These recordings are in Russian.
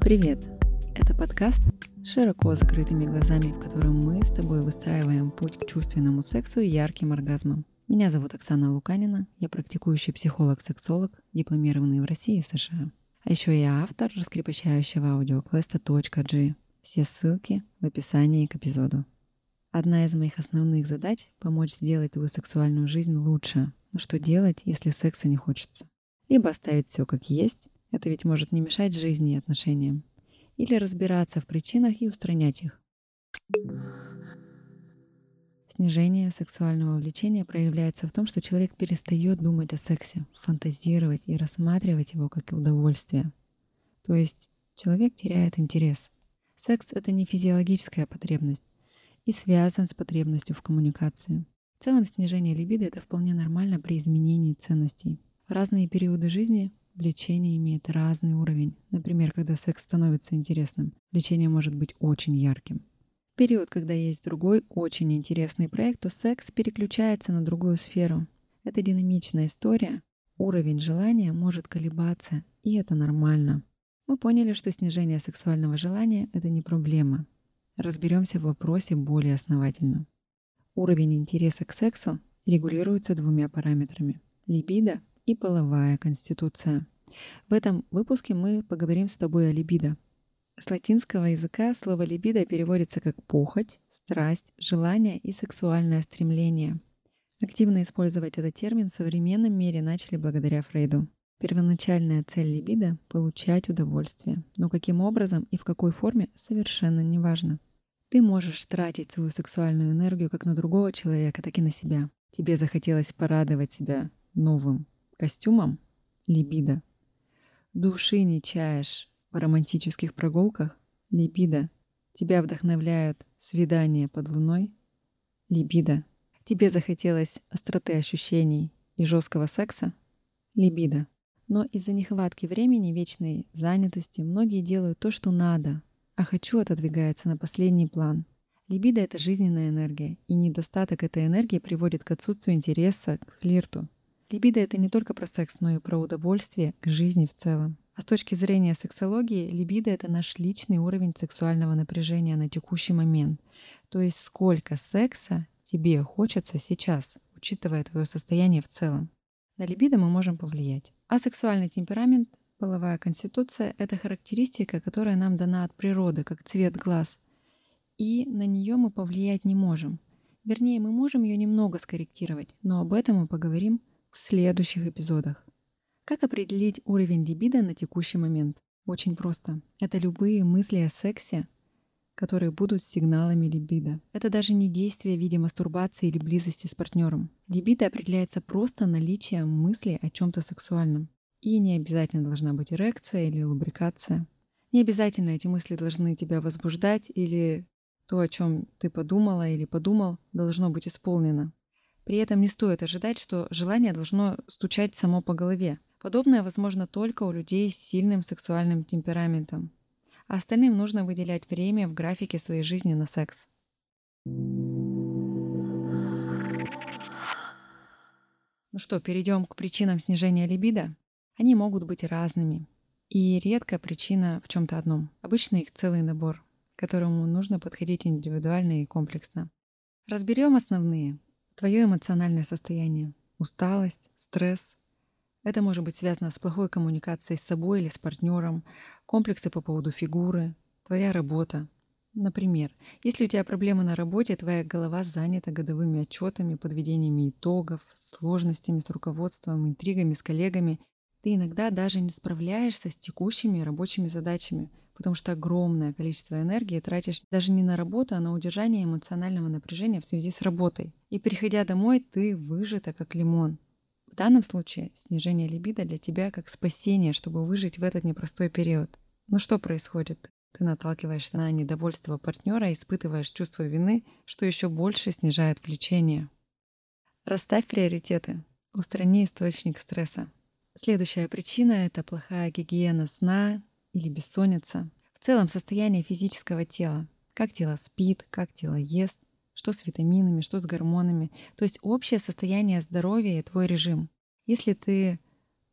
Привет! Это подкаст широко закрытыми глазами, в котором мы с тобой выстраиваем путь к чувственному сексу и ярким оргазмам. Меня зовут Оксана Луканина, я практикующий психолог-сексолог, дипломированный в России и США. А еще я автор раскрепощающего аудиоквеста .g. Все ссылки в описании к эпизоду. Одна из моих основных задач — помочь сделать твою сексуальную жизнь лучше. Но что делать, если секса не хочется? Либо оставить все как есть, это ведь может не мешать жизни и отношениям. Или разбираться в причинах и устранять их. Снижение сексуального влечения проявляется в том, что человек перестает думать о сексе, фантазировать и рассматривать его как удовольствие. То есть человек теряет интерес. Секс — это не физиологическая потребность и связан с потребностью в коммуникации. В целом снижение либидо — это вполне нормально при изменении ценностей. В разные периоды жизни влечение имеет разный уровень. Например, когда секс становится интересным, влечение может быть очень ярким. В период, когда есть другой очень интересный проект, то секс переключается на другую сферу. Это динамичная история. Уровень желания может колебаться, и это нормально. Мы поняли, что снижение сексуального желания — это не проблема. Разберемся в вопросе более основательно. Уровень интереса к сексу регулируется двумя параметрами – либидо и половая конституция. В этом выпуске мы поговорим с тобой о либидо. С латинского языка слово либидо переводится как похоть, страсть, желание и сексуальное стремление. Активно использовать этот термин в современном мире начали благодаря Фрейду. Первоначальная цель либидо — получать удовольствие, но каким образом и в какой форме совершенно не важно. Ты можешь тратить свою сексуальную энергию как на другого человека, так и на себя. Тебе захотелось порадовать себя новым костюмом — либидо. Души не чаешь в романтических прогулках — либидо. Тебя вдохновляют свидания под луной — либидо. Тебе захотелось остроты ощущений и жесткого секса — либидо. Но из-за нехватки времени, вечной занятости, многие делают то, что надо, а «хочу» отодвигается на последний план. Либидо — это жизненная энергия, и недостаток этой энергии приводит к отсутствию интереса к флирту. Либидо — это не только про секс, но и про удовольствие к жизни в целом. А с точки зрения сексологии, либидо — это наш личный уровень сексуального напряжения на текущий момент. То есть сколько секса тебе хочется сейчас, учитывая твое состояние в целом. На либидо мы можем повлиять. А сексуальный темперамент Половая конституция — это характеристика, которая нам дана от природы, как цвет глаз. И на нее мы повлиять не можем. Вернее, мы можем ее немного скорректировать, но об этом мы поговорим в следующих эпизодах. Как определить уровень либидо на текущий момент? Очень просто. Это любые мысли о сексе, которые будут сигналами либидо. Это даже не действие в виде мастурбации или близости с партнером. Либидо определяется просто наличием мысли о чем-то сексуальном. И не обязательно должна быть эрекция или лубрикация. Не обязательно эти мысли должны тебя возбуждать или то, о чем ты подумала или подумал, должно быть исполнено. При этом не стоит ожидать, что желание должно стучать само по голове. Подобное возможно только у людей с сильным сексуальным темпераментом. А остальным нужно выделять время в графике своей жизни на секс. Ну что, перейдем к причинам снижения либидо. Они могут быть разными. И редкая причина в чем-то одном. Обычно их целый набор, к которому нужно подходить индивидуально и комплексно. Разберем основные. Твое эмоциональное состояние, усталость, стресс. Это может быть связано с плохой коммуникацией с собой или с партнером, комплексы по поводу фигуры, твоя работа. Например, если у тебя проблемы на работе, твоя голова занята годовыми отчетами, подведениями итогов, сложностями с руководством, интригами с коллегами ты иногда даже не справляешься с текущими рабочими задачами, потому что огромное количество энергии тратишь даже не на работу, а на удержание эмоционального напряжения в связи с работой. И приходя домой, ты выжата как лимон. В данном случае снижение либидо для тебя как спасение, чтобы выжить в этот непростой период. Но что происходит? Ты наталкиваешься на недовольство партнера испытываешь чувство вины, что еще больше снижает влечение. Расставь приоритеты. Устрани источник стресса. Следующая причина — это плохая гигиена сна или бессонница. В целом состояние физического тела. Как тело спит, как тело ест, что с витаминами, что с гормонами. То есть общее состояние здоровья и твой режим. Если ты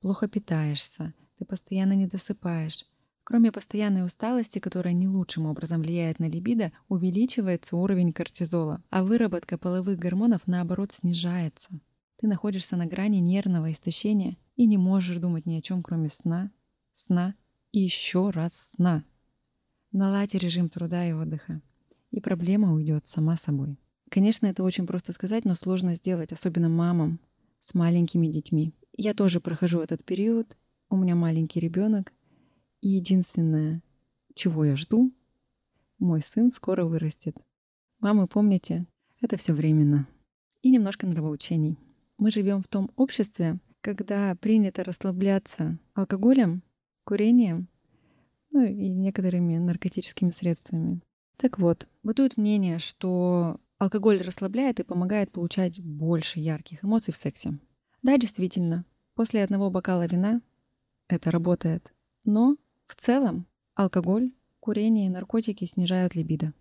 плохо питаешься, ты постоянно не досыпаешь, Кроме постоянной усталости, которая не лучшим образом влияет на либидо, увеличивается уровень кортизола, а выработка половых гормонов, наоборот, снижается. Ты находишься на грани нервного истощения и не можешь думать ни о чем, кроме сна, сна и еще раз сна. Наладь режим труда и отдыха, и проблема уйдет сама собой. Конечно, это очень просто сказать, но сложно сделать, особенно мамам с маленькими детьми. Я тоже прохожу этот период, у меня маленький ребенок, и единственное, чего я жду, мой сын скоро вырастет. Мамы, помните, это все временно. И немножко нравоучений. Мы живем в том обществе, когда принято расслабляться алкоголем, курением, ну и некоторыми наркотическими средствами. Так вот, бытует мнение, что алкоголь расслабляет и помогает получать больше ярких эмоций в сексе. Да, действительно, после одного бокала вина это работает. Но в целом, алкоголь, курение и наркотики снижают либидо.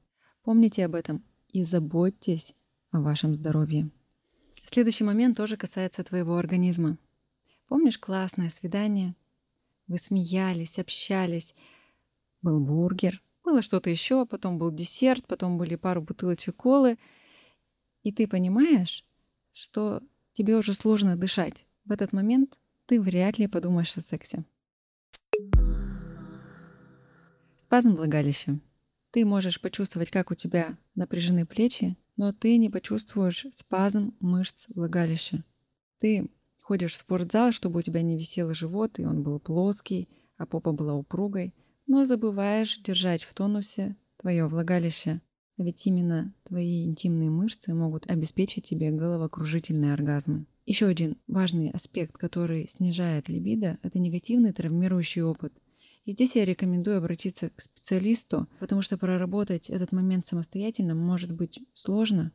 Помните об этом и заботьтесь о вашем здоровье. Следующий момент тоже касается твоего организма. Помнишь классное свидание? Вы смеялись, общались. Был бургер, было что-то еще, потом был десерт, потом были пару бутылочек колы. И ты понимаешь, что тебе уже сложно дышать. В этот момент ты вряд ли подумаешь о сексе. Спазм влагалища. Ты можешь почувствовать, как у тебя напряжены плечи, но ты не почувствуешь спазм мышц влагалища. Ты ходишь в спортзал, чтобы у тебя не висел живот, и он был плоский, а попа была упругой, но забываешь держать в тонусе твое влагалище. Ведь именно твои интимные мышцы могут обеспечить тебе головокружительные оргазмы. Еще один важный аспект, который снижает либидо, это негативный травмирующий опыт – и здесь я рекомендую обратиться к специалисту, потому что проработать этот момент самостоятельно может быть сложно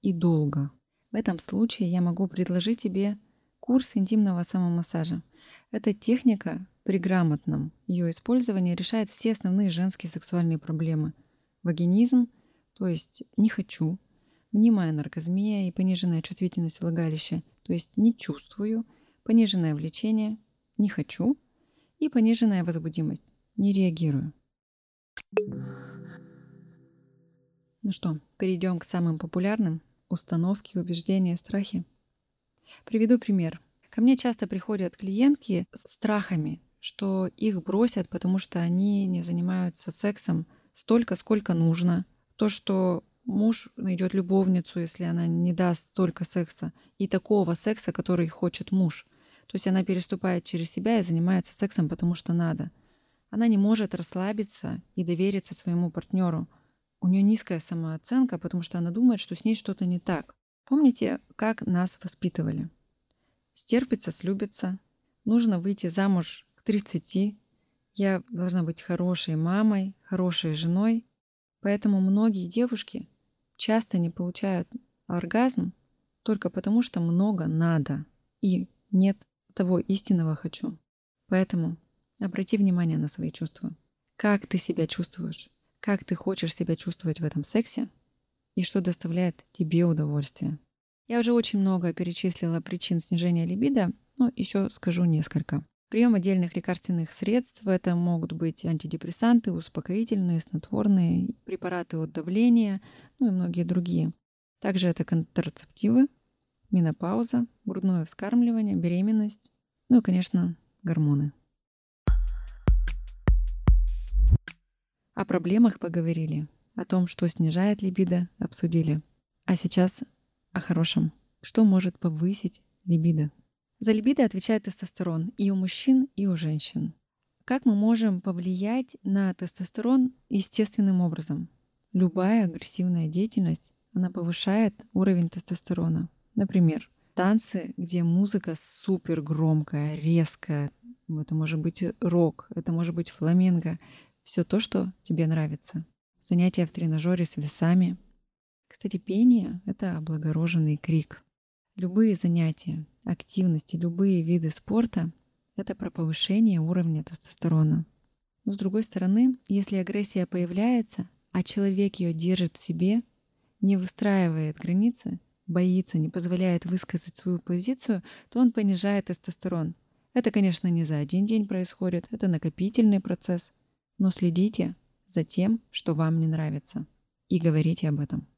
и долго. В этом случае я могу предложить тебе курс интимного самомассажа. Эта техника при грамотном ее использовании решает все основные женские сексуальные проблемы. Вагинизм, то есть не хочу, мнимая наркозмия и пониженная чувствительность влагалища, то есть не чувствую, пониженное влечение, не хочу – и пониженная возбудимость. Не реагирую. Ну что, перейдем к самым популярным установки, убеждения, страхи. Приведу пример. Ко мне часто приходят клиентки с страхами, что их бросят, потому что они не занимаются сексом столько, сколько нужно. То, что муж найдет любовницу, если она не даст столько секса, и такого секса, который хочет муж. То есть она переступает через себя и занимается сексом, потому что надо. Она не может расслабиться и довериться своему партнеру. У нее низкая самооценка, потому что она думает, что с ней что-то не так. Помните, как нас воспитывали? Стерпится, слюбится. Нужно выйти замуж к 30. Я должна быть хорошей мамой, хорошей женой. Поэтому многие девушки часто не получают оргазм только потому, что много надо и нет того истинного хочу. Поэтому обрати внимание на свои чувства. Как ты себя чувствуешь? Как ты хочешь себя чувствовать в этом сексе? И что доставляет тебе удовольствие? Я уже очень много перечислила причин снижения либидо, но еще скажу несколько. Прием отдельных лекарственных средств – это могут быть антидепрессанты, успокоительные, снотворные, препараты от давления, ну и многие другие. Также это контрацептивы, менопауза, грудное вскармливание, беременность, ну и, конечно, гормоны. О проблемах поговорили, о том, что снижает либидо, обсудили. А сейчас о хорошем. Что может повысить либидо? За либидо отвечает тестостерон и у мужчин, и у женщин. Как мы можем повлиять на тестостерон естественным образом? Любая агрессивная деятельность, она повышает уровень тестостерона. Например, танцы, где музыка супер громкая, резкая. Это может быть рок, это может быть фламенго. Все то, что тебе нравится. Занятия в тренажере с весами. Кстати, пение — это облагороженный крик. Любые занятия, активности, любые виды спорта — это про повышение уровня тестостерона. Но с другой стороны, если агрессия появляется, а человек ее держит в себе, не выстраивает границы, боится, не позволяет высказать свою позицию, то он понижает тестостерон. Это, конечно, не за один день происходит, это накопительный процесс. но следите за тем, что вам не нравится, и говорите об этом.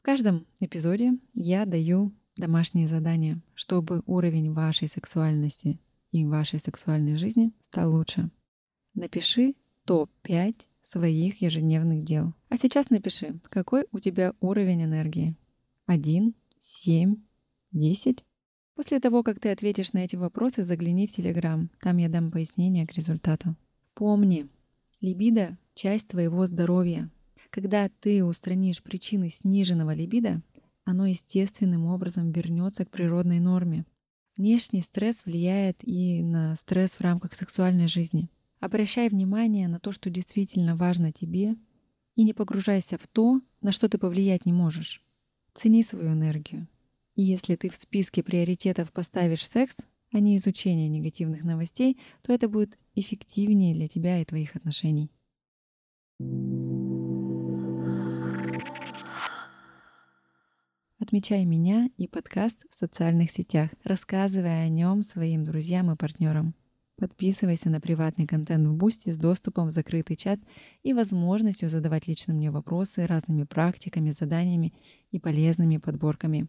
В каждом эпизоде я даю домашние задания, чтобы уровень вашей сексуальности и вашей сексуальной жизни стал лучше. Напиши топ-5 своих ежедневных дел. А сейчас напиши, какой у тебя уровень энергии. 1, 7, 10. После того, как ты ответишь на эти вопросы, загляни в Телеграм. Там я дам пояснение к результату. Помни, либидо — часть твоего здоровья. Когда ты устранишь причины сниженного либидо, оно естественным образом вернется к природной норме. Внешний стресс влияет и на стресс в рамках сексуальной жизни. Обращай внимание на то, что действительно важно тебе, и не погружайся в то, на что ты повлиять не можешь. Цени свою энергию. И если ты в списке приоритетов поставишь секс, а не изучение негативных новостей, то это будет эффективнее для тебя и твоих отношений. Отмечай меня и подкаст в социальных сетях, рассказывая о нем своим друзьям и партнерам. Подписывайся на приватный контент в Boosty с доступом в закрытый чат и возможностью задавать лично мне вопросы разными практиками, заданиями и полезными подборками.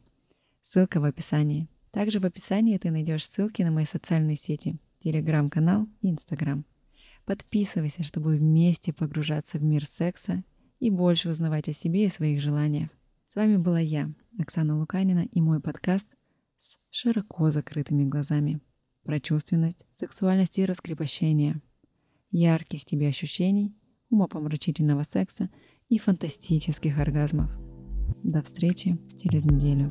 Ссылка в описании. Также в описании ты найдешь ссылки на мои социальные сети, телеграм-канал и инстаграм. Подписывайся, чтобы вместе погружаться в мир секса и больше узнавать о себе и своих желаниях. С вами была я, Оксана Луканина, и мой подкаст с широко закрытыми глазами про чувственность, сексуальность и раскрепощение, ярких тебе ощущений, умопомрачительного секса и фантастических оргазмов. До встречи через неделю.